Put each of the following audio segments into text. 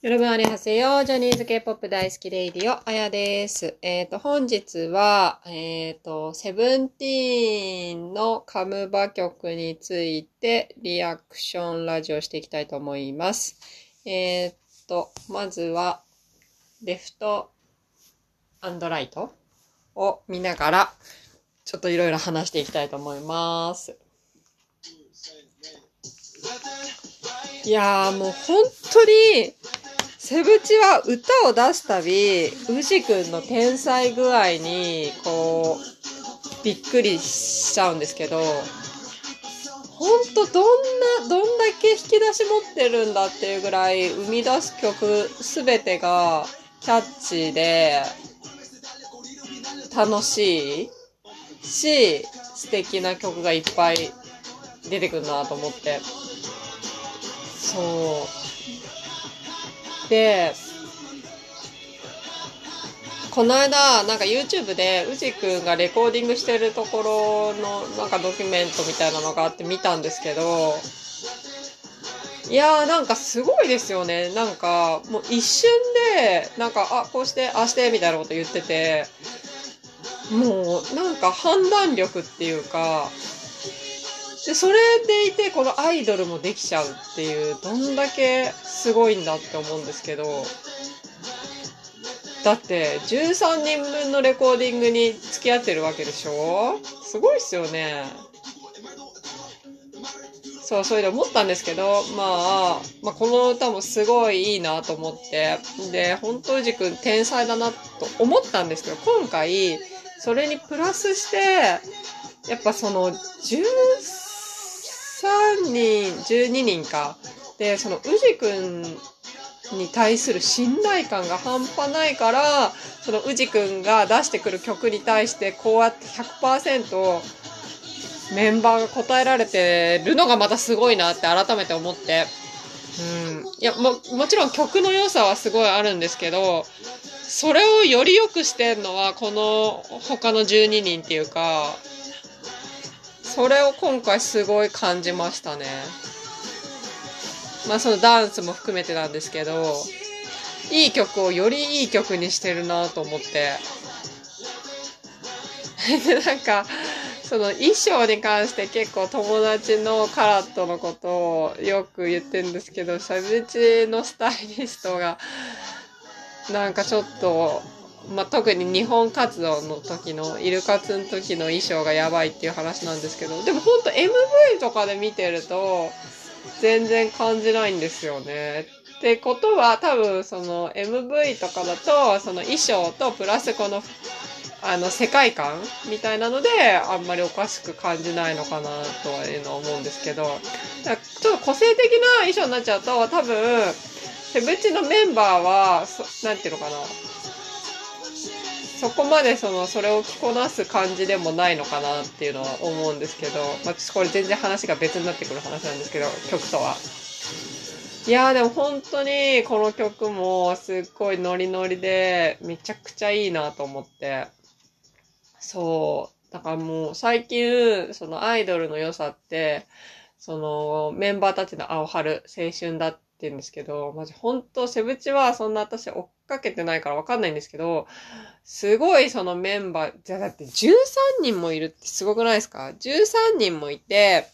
여러분 안녕하세요。ジャニーズ K-POP 大好き radio、あやです。えっ、と、本日は、えっ、と、 SEVENTEEN のカムバ曲についてリアクションラジオしていきたいと思います。えっ、と、まずは、 Left and Right を見ながら、ちょっといろいろ話していきたいと思います。いやーもう本当に、セブチは歌を出すたび、ウジ君の天才具合に、こう、びっくりしちゃうんですけど、ほんとどんな、どんだけ引き出し持ってるんだっていうぐらい生み出す曲すべてがキャッチーで、楽しいし、素敵な曲がいっぱい出てくるなと思って。そう。で、この間、なんか YouTube で、宇治くんがレコーディングしてるところの、なんかドキュメントみたいなのがあって見たんですけど、いやーなんかすごいですよね。なんか、もう一瞬で、なんか、あ、こうして、ああして、みたいなこと言ってて、もう、なんか判断力っていうか、で、それでいて、このアイドルもできちゃうっていう、どんだけすごいんだって思うんですけど、だって、13人分のレコーディングに付き合ってるわけでしょ？すごいっすよね。そう、それで思ったんですけど、まあ、まあ、この歌もすごいいいなと思って、で、本当宇治くん天才だなと思ったんですけど、今回、それにプラスして、やっぱその、13 3人、12人か。で、その、宇治くんに対する信頼感が半端ないから、その宇治くんが出してくる曲に対して、こうやって100%メンバーが答えられてるのがまたすごいなって改めて思って。うん。いや、も、もちろん曲の良さはすごいあるんですけど、それをより良くしてんのは、この他の12人っていうか、それを今回すごい感じましたね。まあそのダンスも含めてなんですけど、いい曲をよりいい曲にしてるなと思って。で、なんか、その衣装に関して結構友達のカラットのことをよく言ってるんですけど、シャブチのスタイリストが、なんかちょっと、まあ、特に日本活動の時の、イルカツの時の衣装がやばいっていう話なんですけど、でもほんと MV とかで見てると、全然感じないんですよね。ってことは多分その MV とかだと、その衣装とプラスこの、あの世界観みたいなので、あんまりおかしく感じないのかなというの思うんですけど、ちょっと個性的な衣装になっちゃうと、多分、セブチのメンバーは、そなんていうのかな。そこまでその、それを着こなす感じでもないのかなっていうのは思うんですけど、まあ、これ全然話が別になってくる話なんですけど、曲とは。いやでも本当にこの曲もすっごいノリノリでめちゃくちゃいいなと思って。そう。だからもう最近、そのアイドルの良さって、そのメンバーたちの青春、青春だっって言うんですけど、マジ本当セブチはそんな私追っかけてないからわかんないんですけど、すごいそのメンバー、じゃだって13人もいるってすごくないですか ?13 人もいて、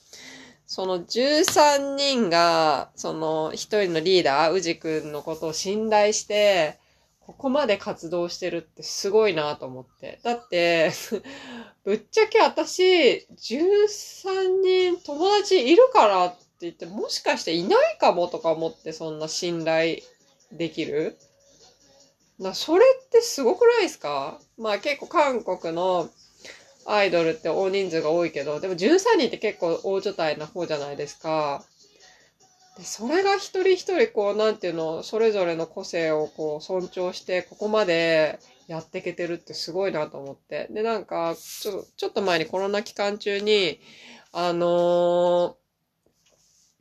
その13人が、その一人のリーダー、宇治くんのことを信頼して、ここまで活動してるってすごいなと思って。だって、ぶっちゃけ私、13人友達いるから言って、もしかしていないかもとか思ってそんな信頼できる？な、それってすごくないですか？まあ結構韓国のアイドルって大人数が多いけど、でも13人って結構大所帯な方じゃないですか。で、それが一人一人こう、なんていうの、それぞれの個性をこう尊重して、ここまでやっていけてるってすごいなと思って。で、なんか、ちょ、ちょっと前にコロナ期間中に、あのー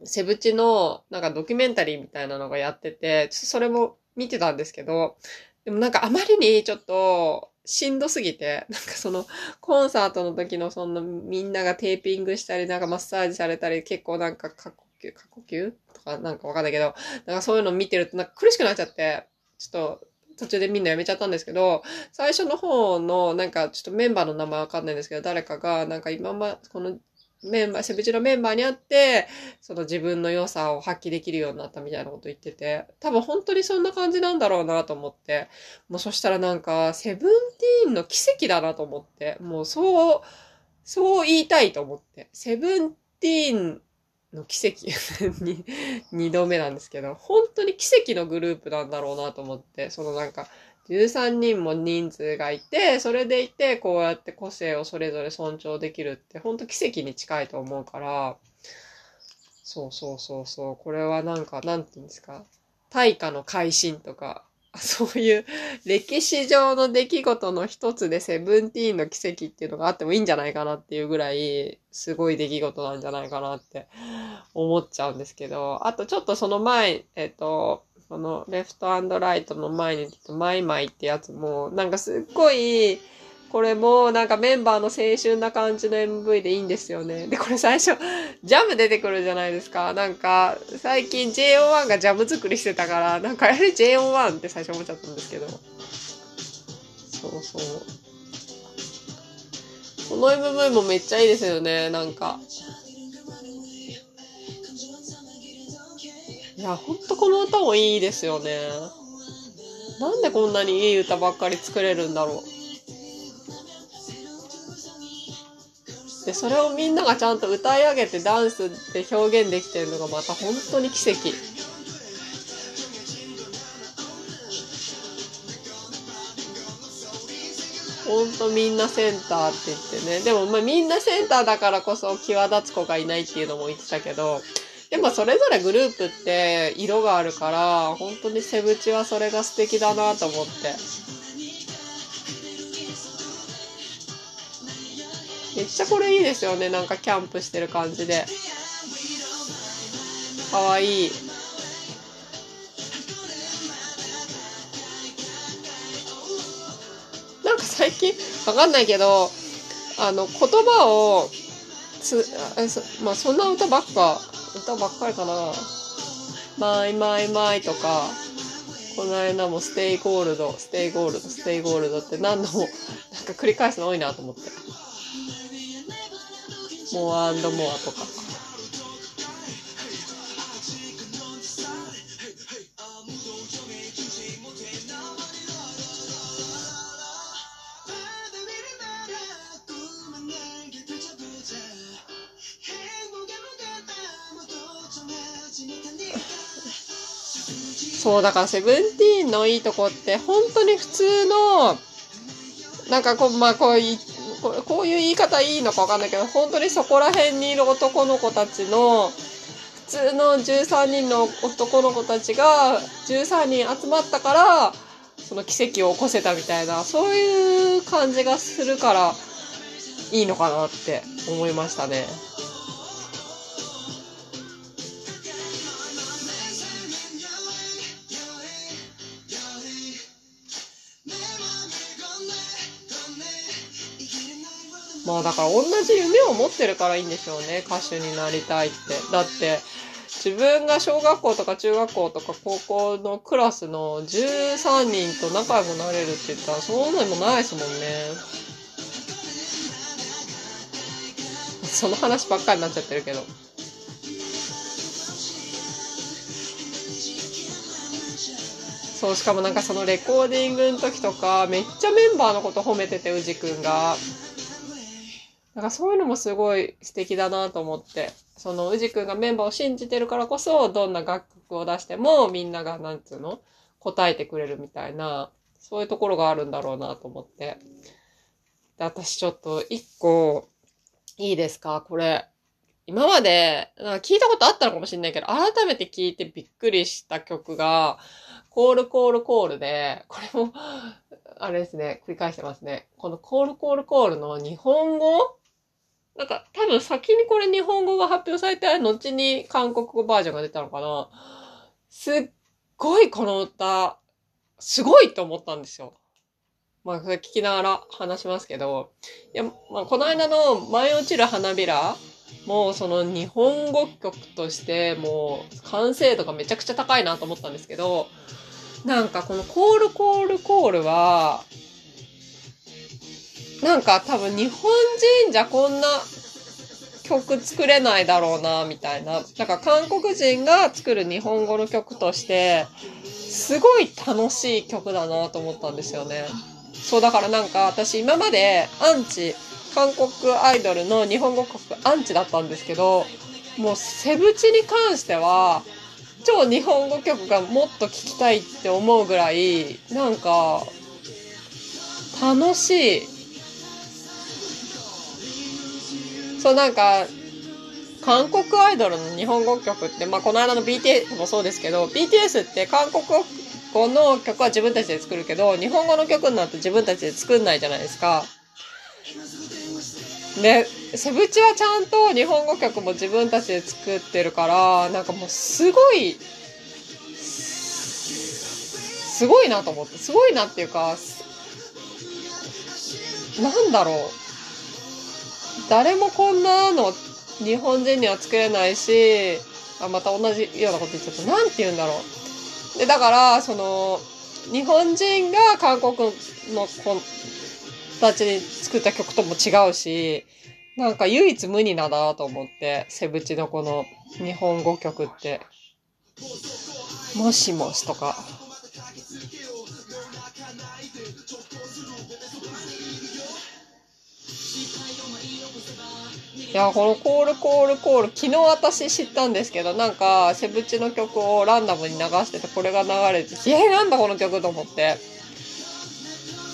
セブチのなんかドキュメンタリーみたいなのがやってて、ちょっとそれも見てたんですけど、でもなんかあまりにちょっとしんどすぎて、なんかそのコンサートの時のそのみんながテーピングしたり、なんかマッサージされたり、結構なんか過呼吸、過呼吸とかなんかわかんないけど、なんかそういうの見てるとなんか苦しくなっちゃって、ちょっと途中でみんなやめちゃったんですけど、最初の方のなんかちょっとメンバーの名前わかんないんですけど、誰かがなんか今ま、このメンバー、セブチのメンバーに会って、その自分の良さを発揮できるようになったみたいなこと言ってて、多分本当にそんな感じなんだろうなと思って、もうそしたらなんか、セブンティーンの奇跡だなと思って、もうそう、そう言いたいと思って、セブンティーンの奇跡 に、二度目なんですけど、本当に奇跡のグループなんだろうなと思って、そのなんか、13人も人数がいて、それでいて、こうやって個性をそれぞれ尊重できるって、本当奇跡に近いと思うから、そうそうそうそう、これはなんか、なんて言うんですか、大化の改新とか、そういう歴史上の出来事の一つでセブンティーンの奇跡っていうのがあってもいいんじゃないかなっていうぐらい、すごい出来事なんじゃないかなって思っちゃうんですけど、あとちょっとその前、えっと、このレフトライトの前にマイマイってやつも、なんかすっごい、これもなんかメンバーの青春な感じの MV でいいんですよね。で、これ最初、ジャム出てくるじゃないですか。なんか、最近 JO1 がジャム作りしてたから、なんかやはり JO1 って最初思っちゃったんですけど。そうそう。この MV もめっちゃいいですよね、なんか。いや、ほんとこの歌もいいですよね。なんでこんなにいい歌ばっかり作れるんだろう。で、それをみんながちゃんと歌い上げてダンスで表現できてるのがまた本当に奇跡。ほんとみんなセンターって言ってね。でもまあみんなセンターだからこそ際立つ子がいないっていうのも言ってたけど、でもそれぞれグループって色があるから、本当にセブチはそれが素敵だなと思って。めっちゃこれいいですよね。なんかキャンプしてる感じで。かわいい。なんか最近、わかんないけど、あの、言葉を、つ、まあ、そんな歌ばっか歌ばっかりかな。 My My My とか、この間も Stay Gold、Stay Gold、Stay Gold って何度もなんか繰り返すの多いなと思って。モアモアとか。そう、だからセブンティーンのいいとこって、本当に普通の、なんかこう、まあこういこういう言い方いいのかわかんないけど、本当にそこら辺にいる男の子たちの、普通の13人の男の子たちが13人集まったから、その奇跡を起こせたみたいな、そういう感じがするから、いいのかなって思いましたね。まあだから同じ夢を持ってるからいいんでしょうね。歌手になりたいって。だって、自分が小学校とか中学校とか高校のクラスの13人と仲良くなれるって言ったらそういうのもないですもんね。その話ばっかりになっちゃってるけど。そう、しかもなんかそのレコーディングの時とか、めっちゃメンバーのこと褒めてて、宇治くんが。なんかそういうのもすごい素敵だなと思って、その、宇治くんがメンバーを信じてるからこそ、どんな楽曲を出しても、みんなが、なんつうの答えてくれるみたいな、そういうところがあるんだろうなと思って。で、私ちょっと一個、いいですか？これ。今まで、なんか聞いたことあったのかもしれないけど、改めて聞いてびっくりした曲が、コールコールコールで、これも、あれですね、繰り返してますね。このコールコールコールの日本語なんか多分先にこれ日本語が発表されて、後に韓国語バージョンが出たのかな。すっごいこの歌、すごいと思ったんですよ。まあ、それ聞きながら話しますけど、いや、まあ、この間の舞い落ちる花びらもその日本語曲としてもう完成度がめちゃくちゃ高いなと思ったんですけど、なんかこのコールコールコールは、なんか多分日本人じゃこんな曲作れないだろうな、みたいな。なんか韓国人が作る日本語の曲として、すごい楽しい曲だなと思ったんですよね。そう、だからなんか私今までアンチ、韓国アイドルの日本語曲アンチだったんですけど、もうセブチに関しては、超日本語曲がもっと聴きたいって思うぐらい、なんか、楽しい。そうなんか、韓国アイドルの日本語曲って、まあ、この間の BTS もそうですけど、BTS って韓国語の曲は自分たちで作るけど、日本語の曲になると自分たちで作んないじゃないですか。で、セブチはちゃんと日本語曲も自分たちで作ってるから、なんかもうすごい、すごいなと思って、すごいなっていうか、なんだろう。誰もこんなの日本人には作れないし、あ、また同じようなこと言っちゃった。なんて言うんだろう。で、だから、その、日本人が韓国の子たちに作った曲とも違うし、なんか唯一無二なだなと思って、セブチのこの日本語曲って。もしもしとか。いや、このコールコールコール、昨日私知ったんですけど、なんか、セブチの曲をランダムに流してて、これが流れて、えー、なんだこの曲と思って。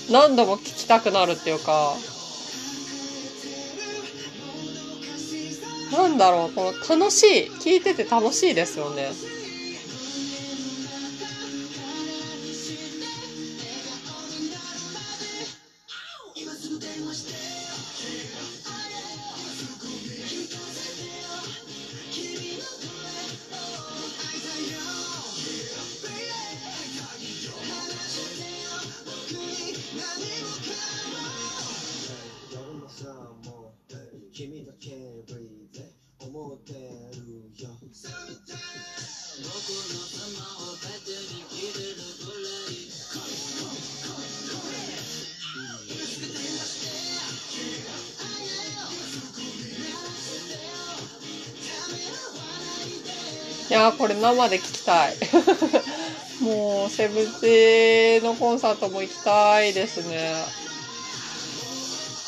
何度も聴きたくなるっていうか、なんだろう、この楽しい、聴いてて楽しいですよね。君のケーブルで思ってるよいやこれ生で聞きたい。もう、セブチのコンサートも行きたいですね。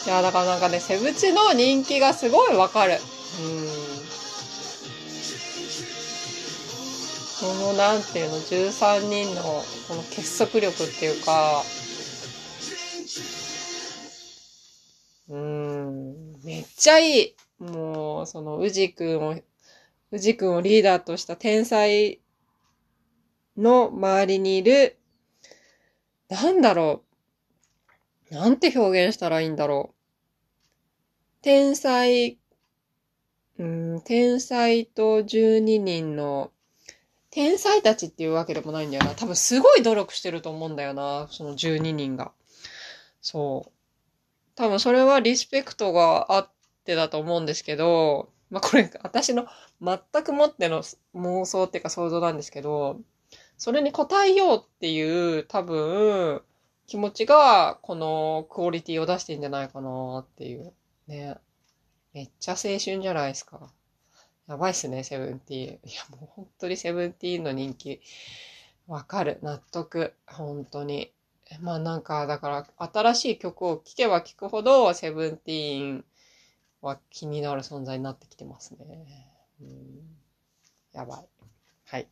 いやだからなんかね、セブチの人気がすごいわかる。うん。この、なんていうの、13人の、この結束力っていうか、うん、めっちゃいい。もう、その、宇治くんを宇治くんをリーダーとした天才の周りにいる、なんだろう。なんて表現したらいいんだろう。天才、うん、天才と12人の、天才たちっていうわけでもないんだよな。多分すごい努力してると思うんだよな。その12人が。そう。多分それはリスペクトがあってだと思うんですけど、まあこれ私の全くもっての妄想っていうか想像なんですけど、それに応えようっていう多分気持ちがこのクオリティを出してんじゃないかなっていう。ね。めっちゃ青春じゃないですか。やばいっすね、セブンティーン。いやもう本当にセブンティーンの人気わかる。納得。本当に。まあなんか、だから新しい曲を聴けば聴くほどセブンティーンは気になる存在になってきてますね。うん、やばい。はい。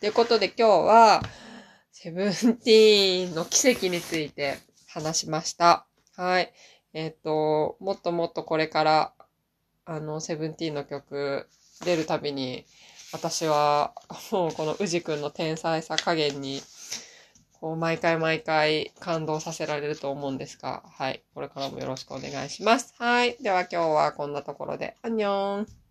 ということで今日は、セブンティーンの奇跡について話しました。はい。えっ、ー、と、もっともっとこれから、あの、セブンティーンの曲出るたびに、私は、もうこの宇治くんの天才さ加減にこう、毎回毎回感動させられると思うんですが、はい。これからもよろしくお願いします。はい。では今日はこんなところで、アンニョン。